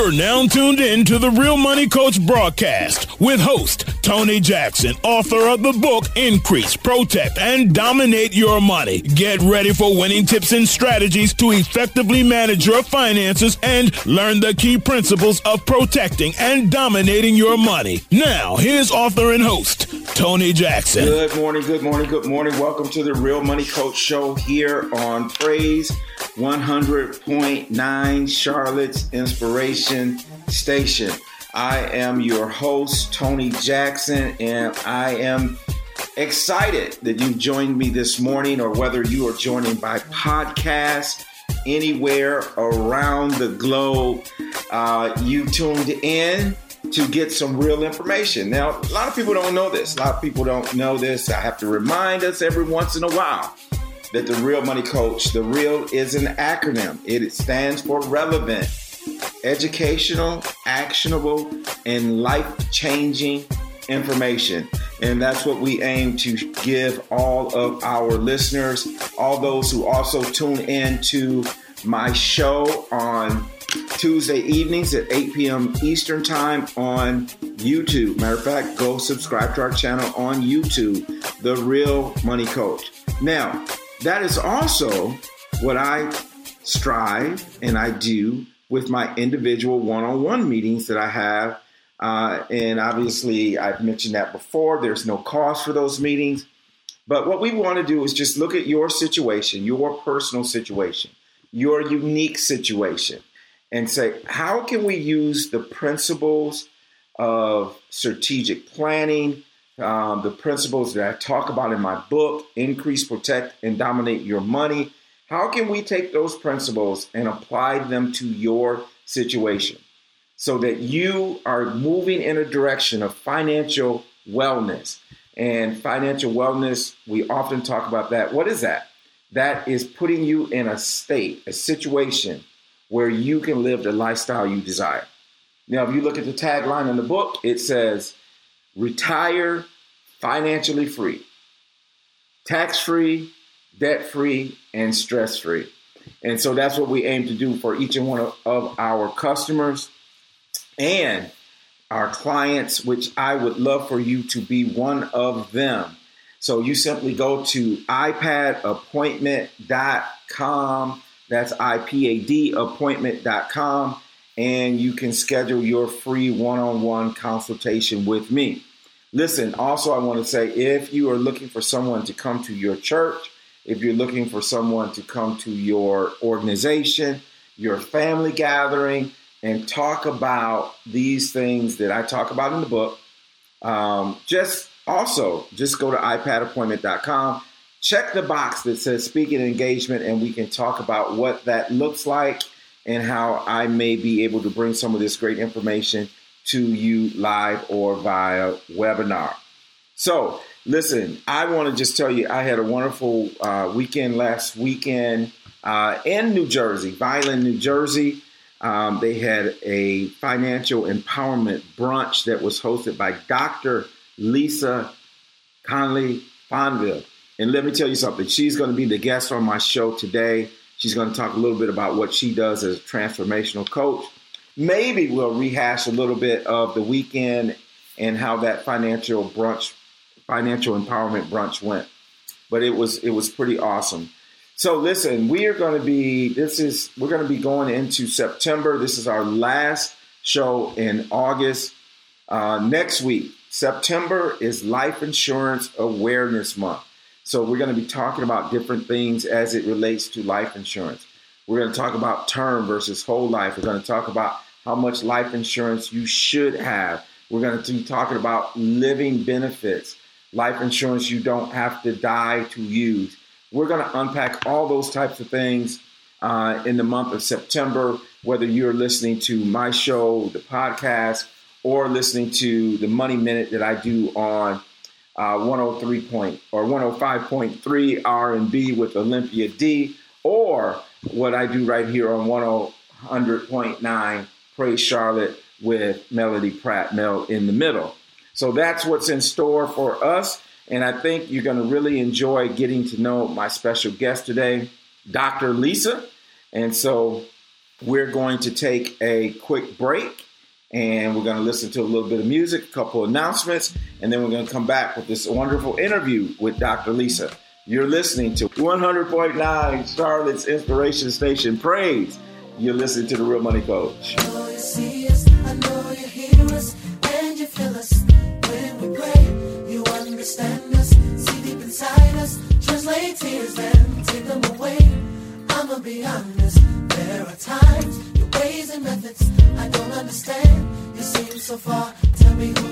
You're now tuned in to the Real Money Coach broadcast with host Tony Jackson, author of the book Increase, Protect, and Dominate Your Money. Get ready for winning tips and strategies to effectively manage your finances and learn the key principles of protecting and dominating your money. Now, here's author and host Tony Jackson. Good morning, good morning, good morning. Welcome to the Real Money Coach Show here on Praise 100.9 Charlotte's Inspiration Station. I am your host, Tony Jackson, and I am excited that you've joined me this morning, or whether you are joining by podcast anywhere around the globe. Uh, you tuned in to get some real information. Now, a lot of people don't know this. A lot of people don't know this. I have to remind us every once in a while that the Real Money Coach, the real is an acronym. It stands for relevant, educational, actionable, and life changing information. And that's what we aim to give all of our listeners, all those who also tune in to my show on Tuesday evenings at 8 p.m. Eastern Time on YouTube. Matter of fact, go subscribe to our channel on YouTube, The Real Money Coach. Now, that is also what I strive and I do with my individual one on one meetings that I have. Uh, and obviously, I've mentioned that before. There's no cost for those meetings. But what we want to do is just look at your situation, your personal situation, your unique situation, and say, how can we use the principles of strategic planning, um, the principles that I talk about in my book, Increase, Protect, and Dominate Your Money. How can we take those principles and apply them to your situation so that you are moving in a direction of financial wellness? And financial wellness, we often talk about that. What is that? That is putting you in a state, a situation where you can live the lifestyle you desire. Now, if you look at the tagline in the book, it says, retire financially free, tax free, debt free, and stress free. And so that's what we aim to do for each and one of, of our customers and our clients, which I would love for you to be one of them. So you simply go to iPadappointment.com. That's IPAD appointment.com. And you can schedule your free one on one consultation with me. Listen, also, I want to say if you are looking for someone to come to your church, if you're looking for someone to come to your organization, your family gathering, and talk about these things that I talk about in the book, um, just also just go to iPadappointment.com, check the box that says speaking engagement, and we can talk about what that looks like and how I may be able to bring some of this great information to you live or via webinar. So, listen, I want to just tell you, I had a wonderful uh, weekend last weekend uh, in New Jersey, Vineland, New Jersey. Um, they had a financial empowerment brunch that was hosted by Dr. Lisa Coney Fonville. And let me tell you something, she's going to be the guest on my show today. She's going to talk a little bit about what she does as a transformational coach maybe we'll rehash a little bit of the weekend and how that financial brunch, financial empowerment brunch went. But it was it was pretty awesome. So listen, we are going to be this is we're going to be going into September. This is our last show in August. Uh, next week, September is Life Insurance Awareness Month. So we're going to be talking about different things as it relates to life insurance. We're going to talk about term versus whole life. We're going to talk about how much life insurance you should have. We're going to be talking about living benefits, life insurance you don't have to die to use. We're going to unpack all those types of things uh, in the month of September, whether you're listening to my show, the podcast, or listening to the Money Minute that I do on uh, 103 point or 105.3 R&B with Olympia D, or what I do right here on 100.9 Praise Charlotte with Melody Pratt Mel in the middle. So that's what's in store for us. And I think you're going to really enjoy getting to know my special guest today, Dr. Lisa. And so we're going to take a quick break and we're going to listen to a little bit of music, a couple announcements, and then we're going to come back with this wonderful interview with Dr. Lisa. You're listening to 100.9 Charlotte's Inspiration Station Praise. You're listening to The Real Money Coach. Tears and take them away. I'ma be honest, there are times your ways and methods I don't understand. You seem so far, tell me who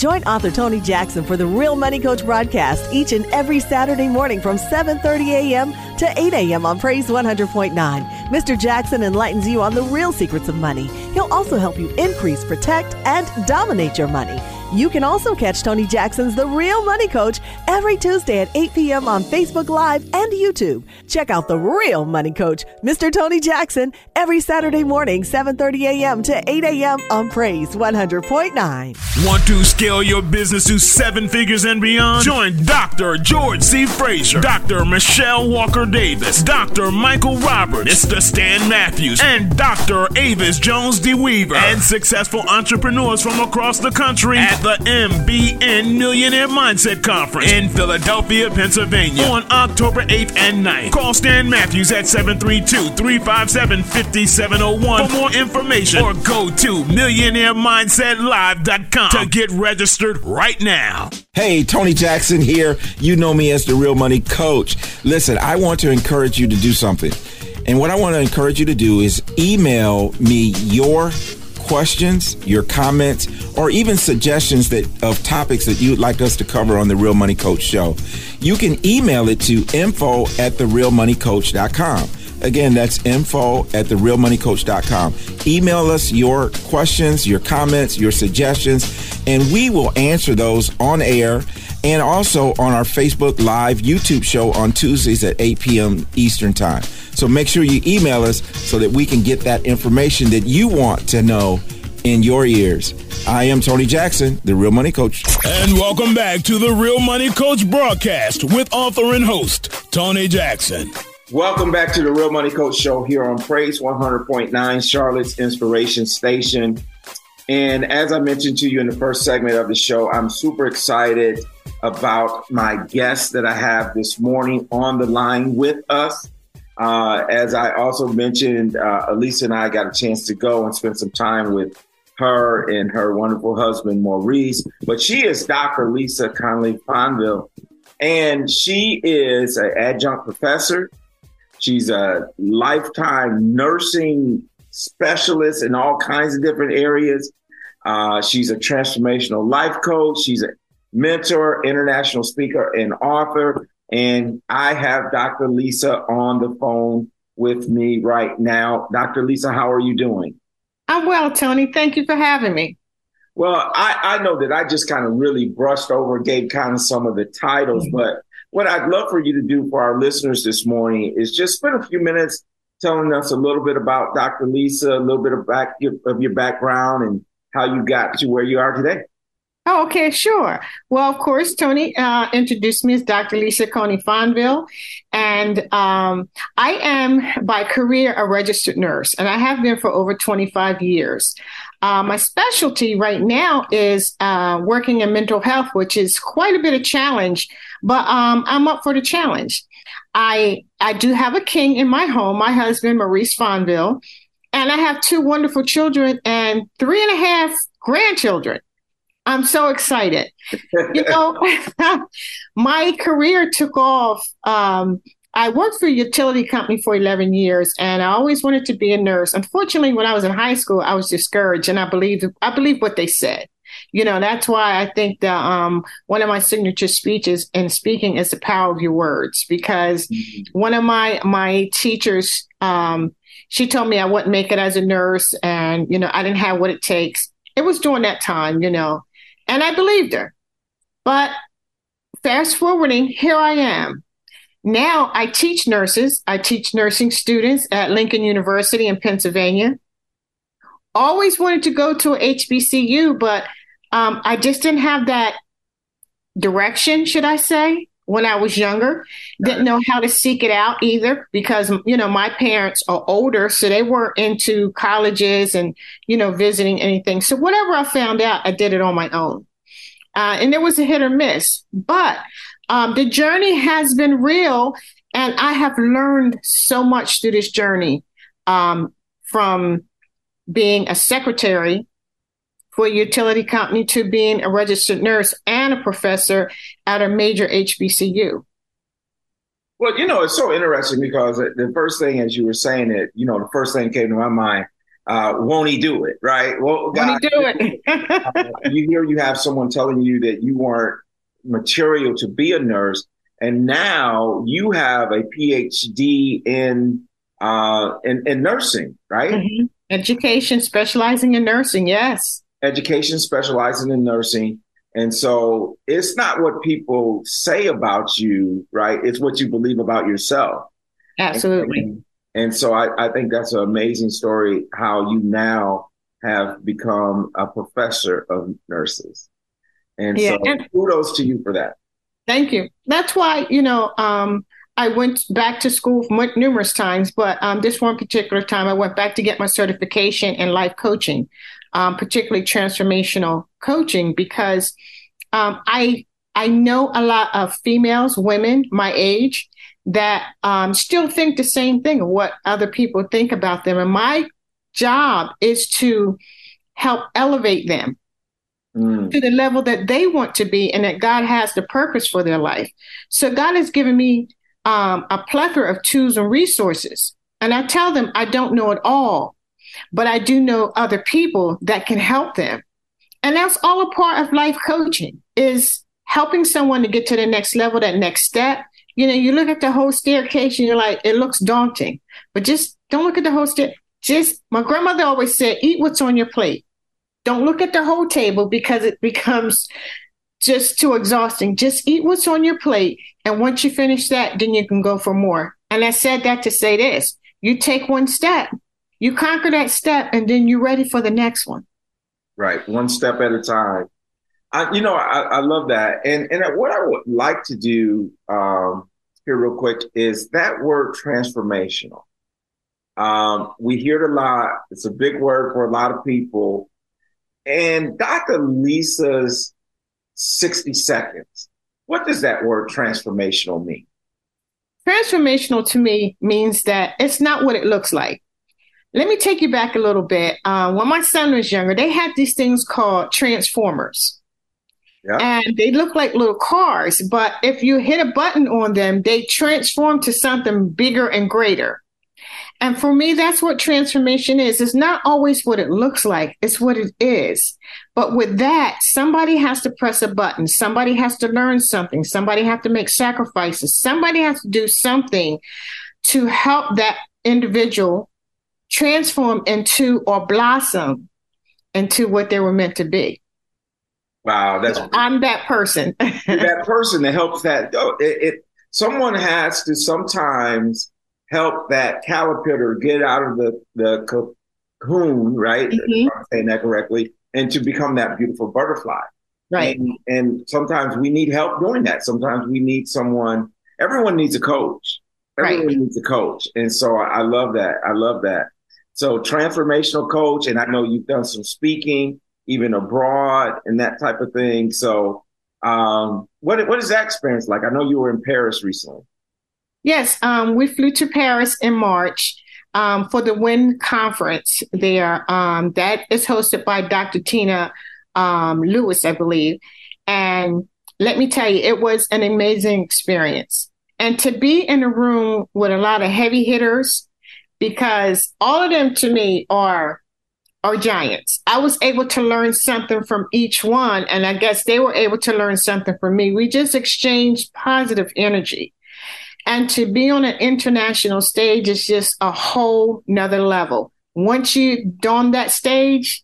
join author Tony Jackson for the Real Money Coach broadcast each and every Saturday morning from 7:30 a.m. to 8 a.m. on Praise 100.9. Mr. Jackson enlightens you on the real secrets of money. He'll also help you increase, protect, and dominate your money. You can also catch Tony Jackson's The Real Money Coach every Tuesday at 8 p.m. on Facebook Live and YouTube. Check out The Real Money Coach, Mr. Tony Jackson, every Saturday morning, 7:30 a.m. to 8 a.m. on Praise 100.9. Want to scale your business to seven figures and beyond? Join Dr. George C. Fraser, Dr. Michelle Walker Davis, Dr. Michael Roberts, Mr. Stan Matthews, and Dr. Avis Jones DeWeaver, and successful entrepreneurs from across the country at the MBN Millionaire Mindset Conference in Philadelphia, Pennsylvania on October 8th and 9th. Call Stan Matthews at 732 357 5701 for more information or go to millionairemindsetlive.com to get registered right now. Hey, Tony Jackson here. You know me as the Real Money Coach. Listen, I want to encourage you to do something. And what I want to encourage you to do is email me your questions, your comments, or even suggestions that of topics that you'd like us to cover on the Real Money Coach show, you can email it to info at therealmoneycoach.com. Again, that's info at therealmoneycoach.com. Email us your questions, your comments, your suggestions, and we will answer those on air and also on our Facebook Live YouTube show on Tuesdays at 8 p.m. Eastern Time. So make sure you email us so that we can get that information that you want to know in your ears. I am Tony Jackson, the Real Money Coach. And welcome back to the Real Money Coach broadcast with author and host, Tony Jackson. Welcome back to the Real Money Coach show here on Praise 100.9, Charlotte's Inspiration Station. And as I mentioned to you in the first segment of the show, I'm super excited about my guest that I have this morning on the line with us. Uh, as I also mentioned, uh, Elisa and I got a chance to go and spend some time with her and her wonderful husband, Maurice. But she is Dr. Lisa Coney Fonville, and she is an adjunct professor. She's a lifetime nursing specialist in all kinds of different areas. Uh, she's a transformational life coach. She's a mentor, international speaker, and author. And I have Dr. Lisa on the phone with me right now. Dr. Lisa, how are you doing? I'm well, Tony. Thank you for having me. Well, I, I know that I just kind of really brushed over, gave kind of some of the titles, mm-hmm. but what I'd love for you to do for our listeners this morning is just spend a few minutes telling us a little bit about Dr. Lisa, a little bit of, back, of your background and how you got to where you are today. Oh, okay, sure. Well, of course, Tony uh, introduced me as Dr. Lisa Coney Fonville, and um, I am by career a registered nurse, and I have been for over 25 years. Uh, my specialty right now is uh, working in mental health, which is quite a bit of challenge, but um, I'm up for the challenge. I I do have a king in my home, my husband Maurice Fonville, and I have two wonderful children and three and a half grandchildren. I'm so excited. you know, my career took off. Um, I worked for a utility company for 11 years, and I always wanted to be a nurse. Unfortunately, when I was in high school, I was discouraged, and I believed I believed what they said. You know, that's why I think that um, one of my signature speeches in speaking is the power of your words. Because mm-hmm. one of my my teachers, um, she told me I wouldn't make it as a nurse, and you know, I didn't have what it takes. It was during that time, you know, and I believed her. But fast forwarding, here I am. Now I teach nurses. I teach nursing students at Lincoln University in Pennsylvania. Always wanted to go to HBCU, but um, I just didn't have that direction, should I say, when I was younger. Didn't know how to seek it out either because, you know, my parents are older, so they weren't into colleges and, you know, visiting anything. So whatever I found out, I did it on my own. Uh, and there was a hit or miss. But um, the journey has been real, and I have learned so much through this journey um, from being a secretary for a utility company to being a registered nurse and a professor at a major HBCU. Well, you know, it's so interesting because the first thing, as you were saying it, you know, the first thing came to my mind, uh, won't he do it? Right? Well, God, won't he do it? uh, you hear you have someone telling you that you weren't material to be a nurse, and now you have a PhD in uh, in, in nursing, right? Mm-hmm. Education, specializing in nursing. Yes education specializing in nursing. And so it's not what people say about you, right? It's what you believe about yourself. Absolutely. And, and so I, I think that's an amazing story how you now have become a professor of nurses. And yeah, so and kudos to you for that. Thank you. That's why, you know, um, I went back to school numerous times, but um, this one particular time I went back to get my certification in life coaching um, particularly transformational coaching, because um, I I know a lot of females, women my age, that um, still think the same thing of what other people think about them, and my job is to help elevate them mm. to the level that they want to be, and that God has the purpose for their life. So God has given me um, a plethora of tools and resources. And I tell them I don't know it all, but I do know other people that can help them. And that's all a part of life coaching is helping someone to get to the next level, that next step. You know, you look at the whole staircase and you're like, it looks daunting, but just don't look at the whole stair. Just my grandmother always said, eat what's on your plate. Don't look at the whole table because it becomes just too exhausting. Just eat what's on your plate. And once you finish that, then you can go for more. And I said that to say this you take one step you conquer that step and then you're ready for the next one. Right. One step at a time. I, you know, I, I love that. And, and what I would like to do um, here real quick is that word transformational. Um, we hear it a lot. It's a big word for a lot of people. And Dr. Lisa's 60 seconds, what does that word transformational mean? Transformational to me means that it's not what it looks like. Let me take you back a little bit. Uh, when my son was younger, they had these things called transformers. Yeah. And they look like little cars, but if you hit a button on them, they transform to something bigger and greater. And for me, that's what transformation is. It's not always what it looks like, it's what it is. But with that, somebody has to press a button. Somebody has to learn something. Somebody has to make sacrifices. Somebody has to do something to help that individual transform into or blossom into what they were meant to be. Wow, that's I'm that person. that person that helps that. Oh, it, it someone has to sometimes help that caterpillar get out of the the cocoon, right? Mhm. If I'm saying that correctly, and to become that beautiful butterfly. right. And, and sometimes we need help doing that. Sometimes we need someone. Everyone needs a coach. Everyone Right. needs a coach, and so I, I love that. I love that. So transformational coach, and I know you've done some speaking, even abroad, and that type of thing. So, um, what what is that experience like? I know you were in Paris recently. Yes, um, we flew to Paris in March um, for the WIN conference there. Um, that is hosted by Dr. Tina um, Lewis, I believe. And let me tell you, it was an amazing experience. And to be in a room with a lot of heavy hitters, because all of them to me are are giants. I was able to learn something from each one, and I guess they were able to learn something from me. We just exchanged positive energy. And to be on an international stage is just a whole nother level. Once you don that stage,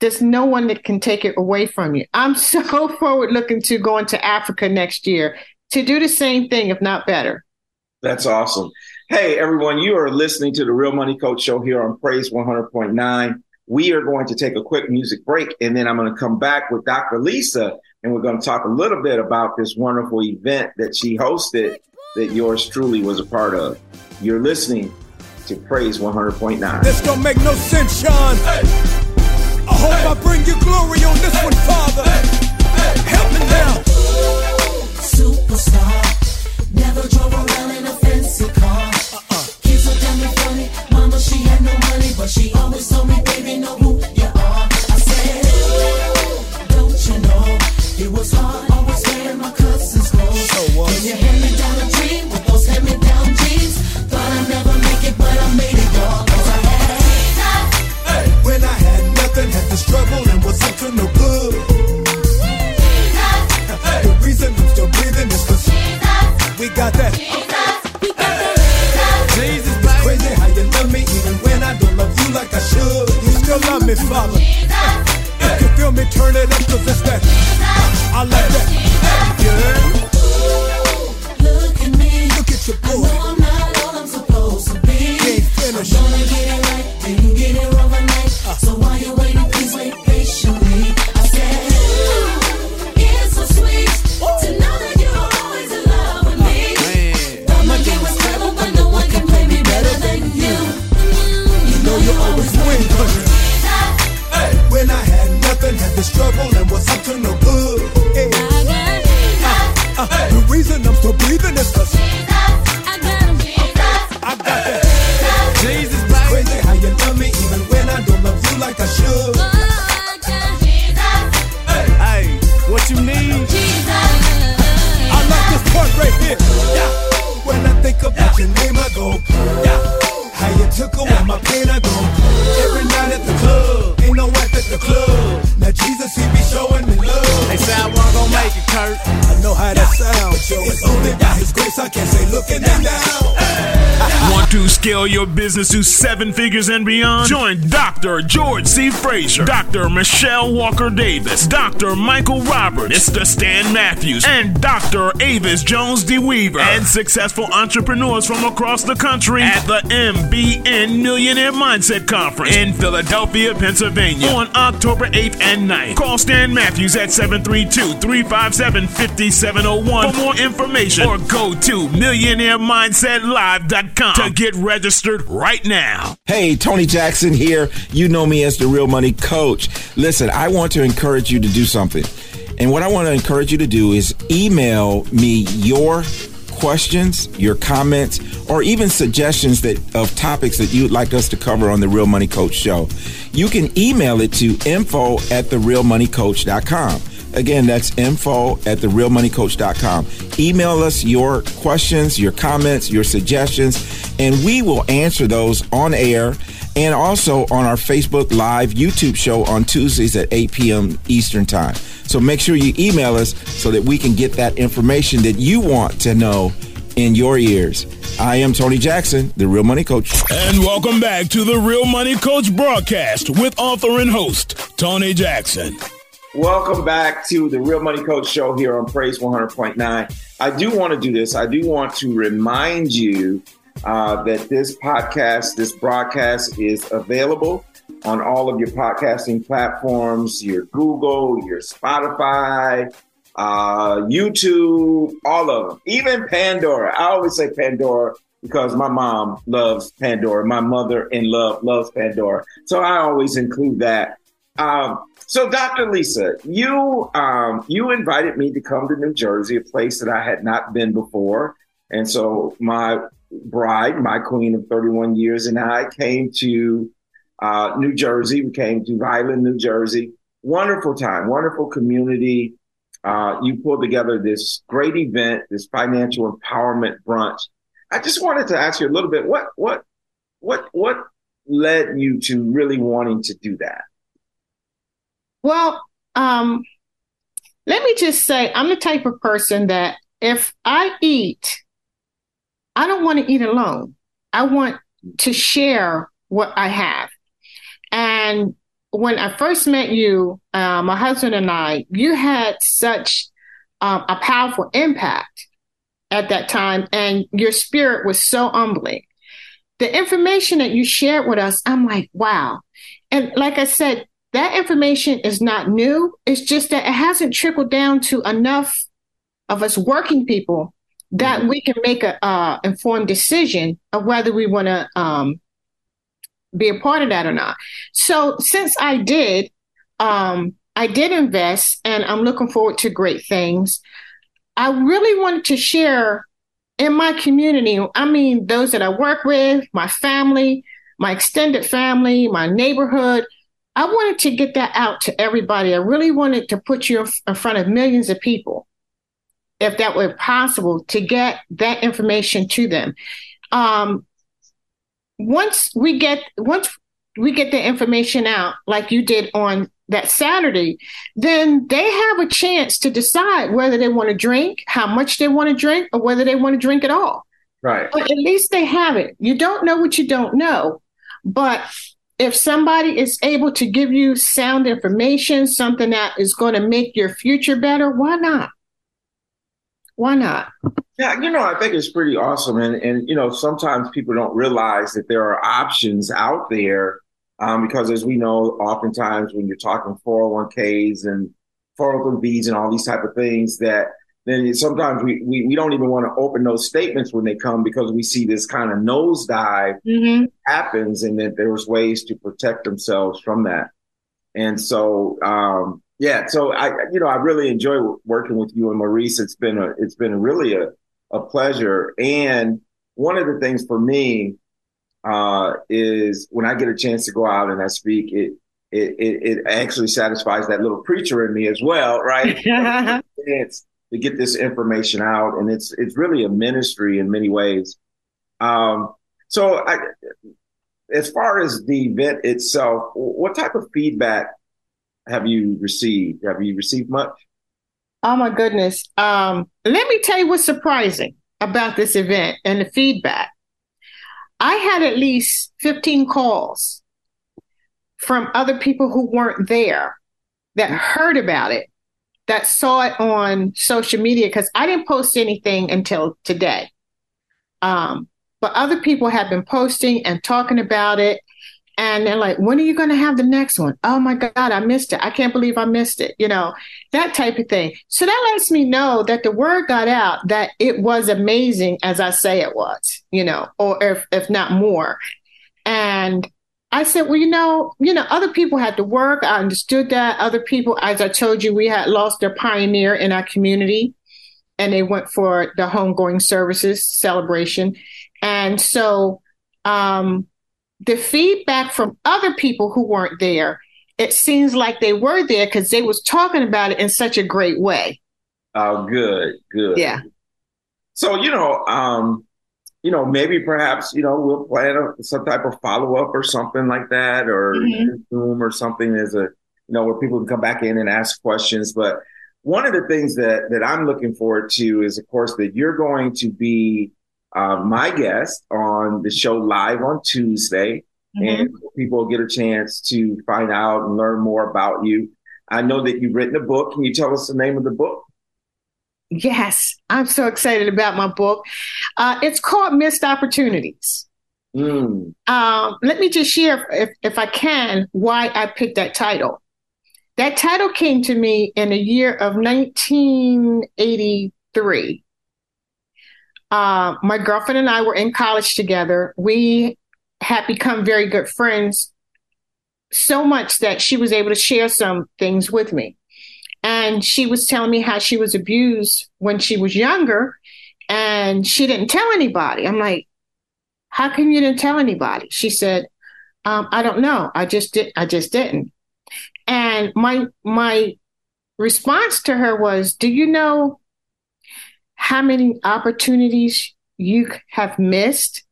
there's no one that can take it away from you. I'm so forward looking to going to Africa next year to do the same thing, if not better. That's awesome. Hey, everyone, you are listening to the Real Money Coach Show here on Praise 100.9. We are going to take a quick music break and then I'm going to come back with Dr. Lisa and we're going to talk a little bit about this wonderful event that she hosted that yours truly was a part of. You're listening to Praise 100.9. This don't make no sense, Sean. I hope I bring you glory on this one, Father. Help me now. Superstar. Never drove around in a fancy car. She had no money, but she always told me, baby, know who you are. I said, Ooh, don't you know? It was hard always wearing my cousin's clothes. Can you hand me down a dream with those hand me down jeans? Thought I'd never make it, but I made it, y'all. 'Cause I had When I had nothing, had to struggle and was up to no good. The reason I'm still breathing is cause we got that. Jesus, still love me, Father. If you feel me, turn it up cause it's that. I like that. Yeah. Look at me. Look at your boy. You need? I like this part right here. Yeah. When I think about your name, I go. Yeah. How you took away my pain, I go. Every night at the club, ain't no wife at the club. Now Jesus, he be showing me love. They say I wasn't gonna make it, Kurt. I know how that sounds, yo. It's only by His grace I can say, looking them down. Want to scale your business to seven figures and beyond? Join Dr. George C. Fraser, Dr. Michelle Walker Davis, Dr. Michael Roberts, Mr. Stan Matthews, and Dr. Avis Jones DeWeaver, and successful entrepreneurs from across the country at the MBN Millionaire Mindset Conference in Philadelphia, Pennsylvania on October 8th and 9th. Call Stan Matthews at 732 357 5701 for more information or go to millionairemindsetlive.com to get registered right now. Hey, Tony Jackson here. You know me as the Real Money Coach. Listen, I want to encourage you to do something. And what I want to encourage you to do is email me your questions, your comments, or even suggestions that of topics that you'd like us to cover on the Real Money Coach show. You can email it to info at therealmoneycoach.com. Again, that's info at therealmoneycoach.com. Email us your questions, your comments, your suggestions, and we will answer those on air and also on our Facebook Live YouTube show on Tuesdays at 8 p.m. Eastern Time. So make sure you email us so that we can get that information that you want to know in your ears. I am Tony Jackson, the Real Money Coach. And welcome back to the Real Money Coach broadcast with author and host, Tony Jackson. Welcome back to the Real Money Coach Show here on Praise 100.9. I do want to do this. I do want to remind you uh, that this podcast, this broadcast is available on all of your podcasting platforms, your Google, your Spotify, uh, YouTube, all of them, even Pandora. I always say Pandora because my mom loves Pandora. My mother in love loves Pandora. So I always include that. Um, so, Dr. Lisa, you um, you invited me to come to New Jersey, a place that I had not been before, and so my bride, my queen of 31 years, and I came to uh, New Jersey. We came to Vineland, New Jersey. Wonderful time, wonderful community. Uh, you pulled together this great event, this financial empowerment brunch. I just wanted to ask you a little bit what what what what led you to really wanting to do that? Well, um, let me just say, I'm the type of person that if I eat, I don't want to eat alone. I want to share what I have. And when I first met you, uh, my husband and I, you had such um, a powerful impact at that time, and your spirit was so humbling. The information that you shared with us, I'm like, wow. And like I said, that information is not new. It's just that it hasn't trickled down to enough of us working people that mm-hmm. we can make a uh, informed decision of whether we want to um, be a part of that or not. So since I did, um, I did invest, and I'm looking forward to great things. I really wanted to share in my community. I mean, those that I work with, my family, my extended family, my neighborhood I wanted to get that out to everybody. I really wanted to put you in front of millions of people, if that were possible, to get that information to them. Um, once we get once we get the information out, like you did on that Saturday, then they have a chance to decide whether they want to drink, how much they want to drink, or whether they want to drink at all. Right. But at least they have it. You don't know what you don't know. But if somebody is able to give you sound information, something that is going to make your future better, why not? Why not? Yeah, you know, I think it's pretty awesome. And, and you know, sometimes people don't realize that there are options out there um, because, as we know, oftentimes when you're talking 401ks and 401bs and all these type of things, that then sometimes we, we, we don't even want to open those statements when they come because we see this kind of nosedive mm-hmm. happens and that there's ways to protect themselves from that. And so, um, yeah, so I, you know, I really enjoy working with you and Maurice. It's been a, it's been really a, a pleasure. And one of the things for me, uh, is when I get a chance to go out and I speak, it, it, it, it actually satisfies that little preacher in me as well, right? it's, to get this information out, and it's it's really a ministry in many ways. Um, so, I, as far as the event itself, what type of feedback have you received? Have you received much? Oh my goodness! Um, let me tell you what's surprising about this event and the feedback. I had at least 15 calls from other people who weren't there that heard about it that saw it on social media because I didn't post anything until today. Um, but other people have been posting and talking about it. And they're like, when are you going to have the next one? Oh my God, I missed it. I can't believe I missed it. You know, that type of thing. So that lets me know that the word got out that it was amazing as I say it was, you know, or if, if not more. And I said, well, you know, you know, other people had to work. I understood that. Other people, as I told you, we had lost their pioneer in our community and they went for the homegoing services celebration. And so um, the feedback from other people who weren't there, it seems like they were there because they was talking about it in such a great way. Oh, good, good. Yeah. So, you know, um, you know, maybe perhaps, you know, we'll plan a, some type of follow up or something like that, or mm-hmm. Zoom or something as a, you know, where people can come back in and ask questions. But one of the things that, that I'm looking forward to is, of course, that you're going to be uh, my guest on the show live on Tuesday. Mm-hmm. And people get a chance to find out and learn more about you. I know that you've written a book. Can you tell us the name of the book? Yes, I'm so excited about my book. Uh, it's called Missed Opportunities. Mm. Um, let me just share, if, if I can, why I picked that title. That title came to me in the year of 1983. Uh, my girlfriend and I were in college together. We had become very good friends, so much that she was able to share some things with me. And she was telling me how she was abused when she was younger and she didn't tell anybody. I'm like, how come you didn't tell anybody? She said, um, I don't know. I just did. I just didn't. And my my response to her was, Do you know how many opportunities you have missed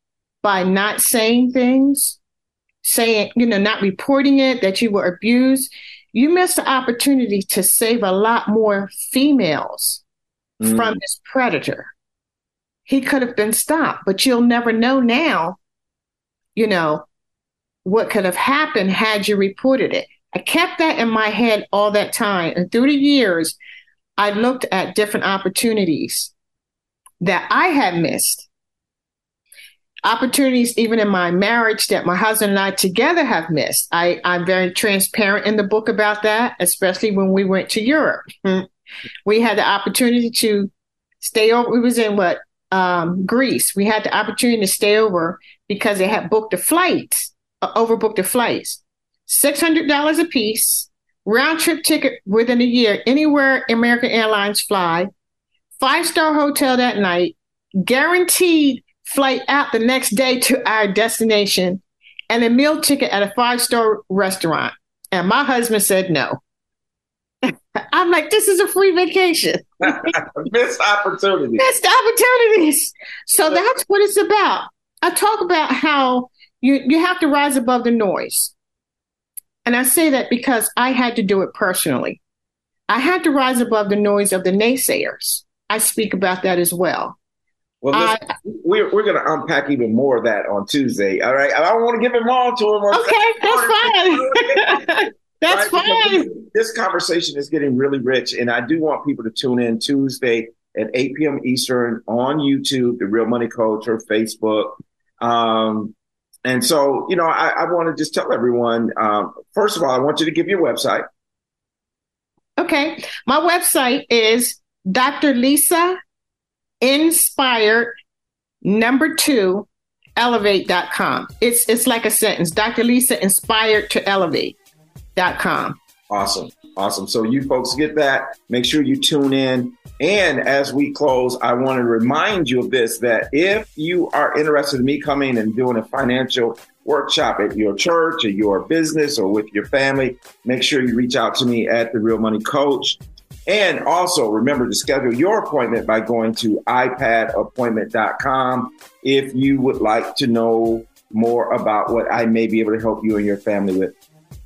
by not saying things, saying, you know, not reporting it that you were abused? You missed the opportunity to save a lot more females mm. from this predator. He could have been stopped, but you'll never know now, you know, what could have happened had you reported it. I kept that in my head all that time. And through the years, I looked at different opportunities that I had missed. Opportunities, even in my marriage, that my husband and I together have missed. I, I'm very transparent in the book about that, especially when we went to Europe. Hmm. We had the opportunity to stay over. We was in what um, Greece. We had the opportunity to stay over because they had booked the flights, uh, overbooked the flights. $600 a piece, round trip ticket within a year, anywhere American Airlines fly, five star hotel that night, guaranteed flight out the next day to our destination, and a meal ticket at a five star restaurant. And my husband said no. I'm like, this is a free vacation. Missed opportunities. Missed opportunities. So that's what it's about. I talk about how you, you have to rise above the noise. And I say that because I had to do it personally. I had to rise above the noise of the naysayers. I speak about that as well. Well, I, we're, we're going to unpack even more of that on Tuesday. All right. I don't want to give him all to him. Okay, that's fine. that's right? fine. This conversation is getting really rich, and I do want people to tune in Tuesday at 8 p.m. Eastern on YouTube, The Real Money Coach, or Facebook. Um, and so, you know, I, I want to just tell everyone um, first of all, I want you to give your website. Okay. My website is Dr. Lisa Inspired number two elevate.com. It's it's like a sentence. Dr. Lisa inspired to elevate.com. Awesome. Awesome. So you folks get that. Make sure you tune in. And as we close, I want to remind you of this that if you are interested in me coming and doing a financial workshop at your church or your business or with your family, make sure you reach out to me at the Real Money Coach. And also remember to schedule your appointment by going to ipadappointment.com if you would like to know more about what I may be able to help you and your family with.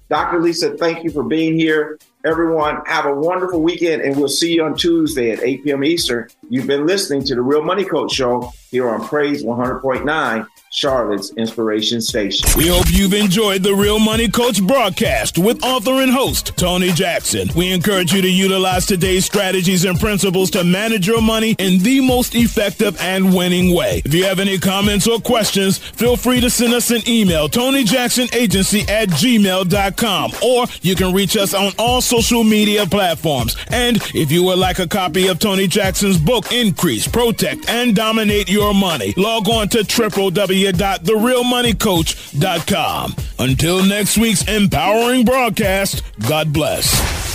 Dr. Lisa, thank you for being here. Everyone, have a wonderful weekend, and we'll see you on Tuesday at 8 p.m. Eastern. You've been listening to the Real Money Coach Show here on Praise 100.9. Charlotte's Inspiration Station. We hope you've enjoyed the Real Money Coach broadcast with author and host Tony Jackson. We encourage you to utilize today's strategies and principles to manage your money in the most effective and winning way. If you have any comments or questions, feel free to send us an email, TonyJacksonAgency at gmail.com, or you can reach us on all social media platforms. And if you would like a copy of Tony Jackson's book, Increase, Protect, and Dominate Your Money, log on to www www.therealmoneycoach.com. Until next week's empowering broadcast, God bless.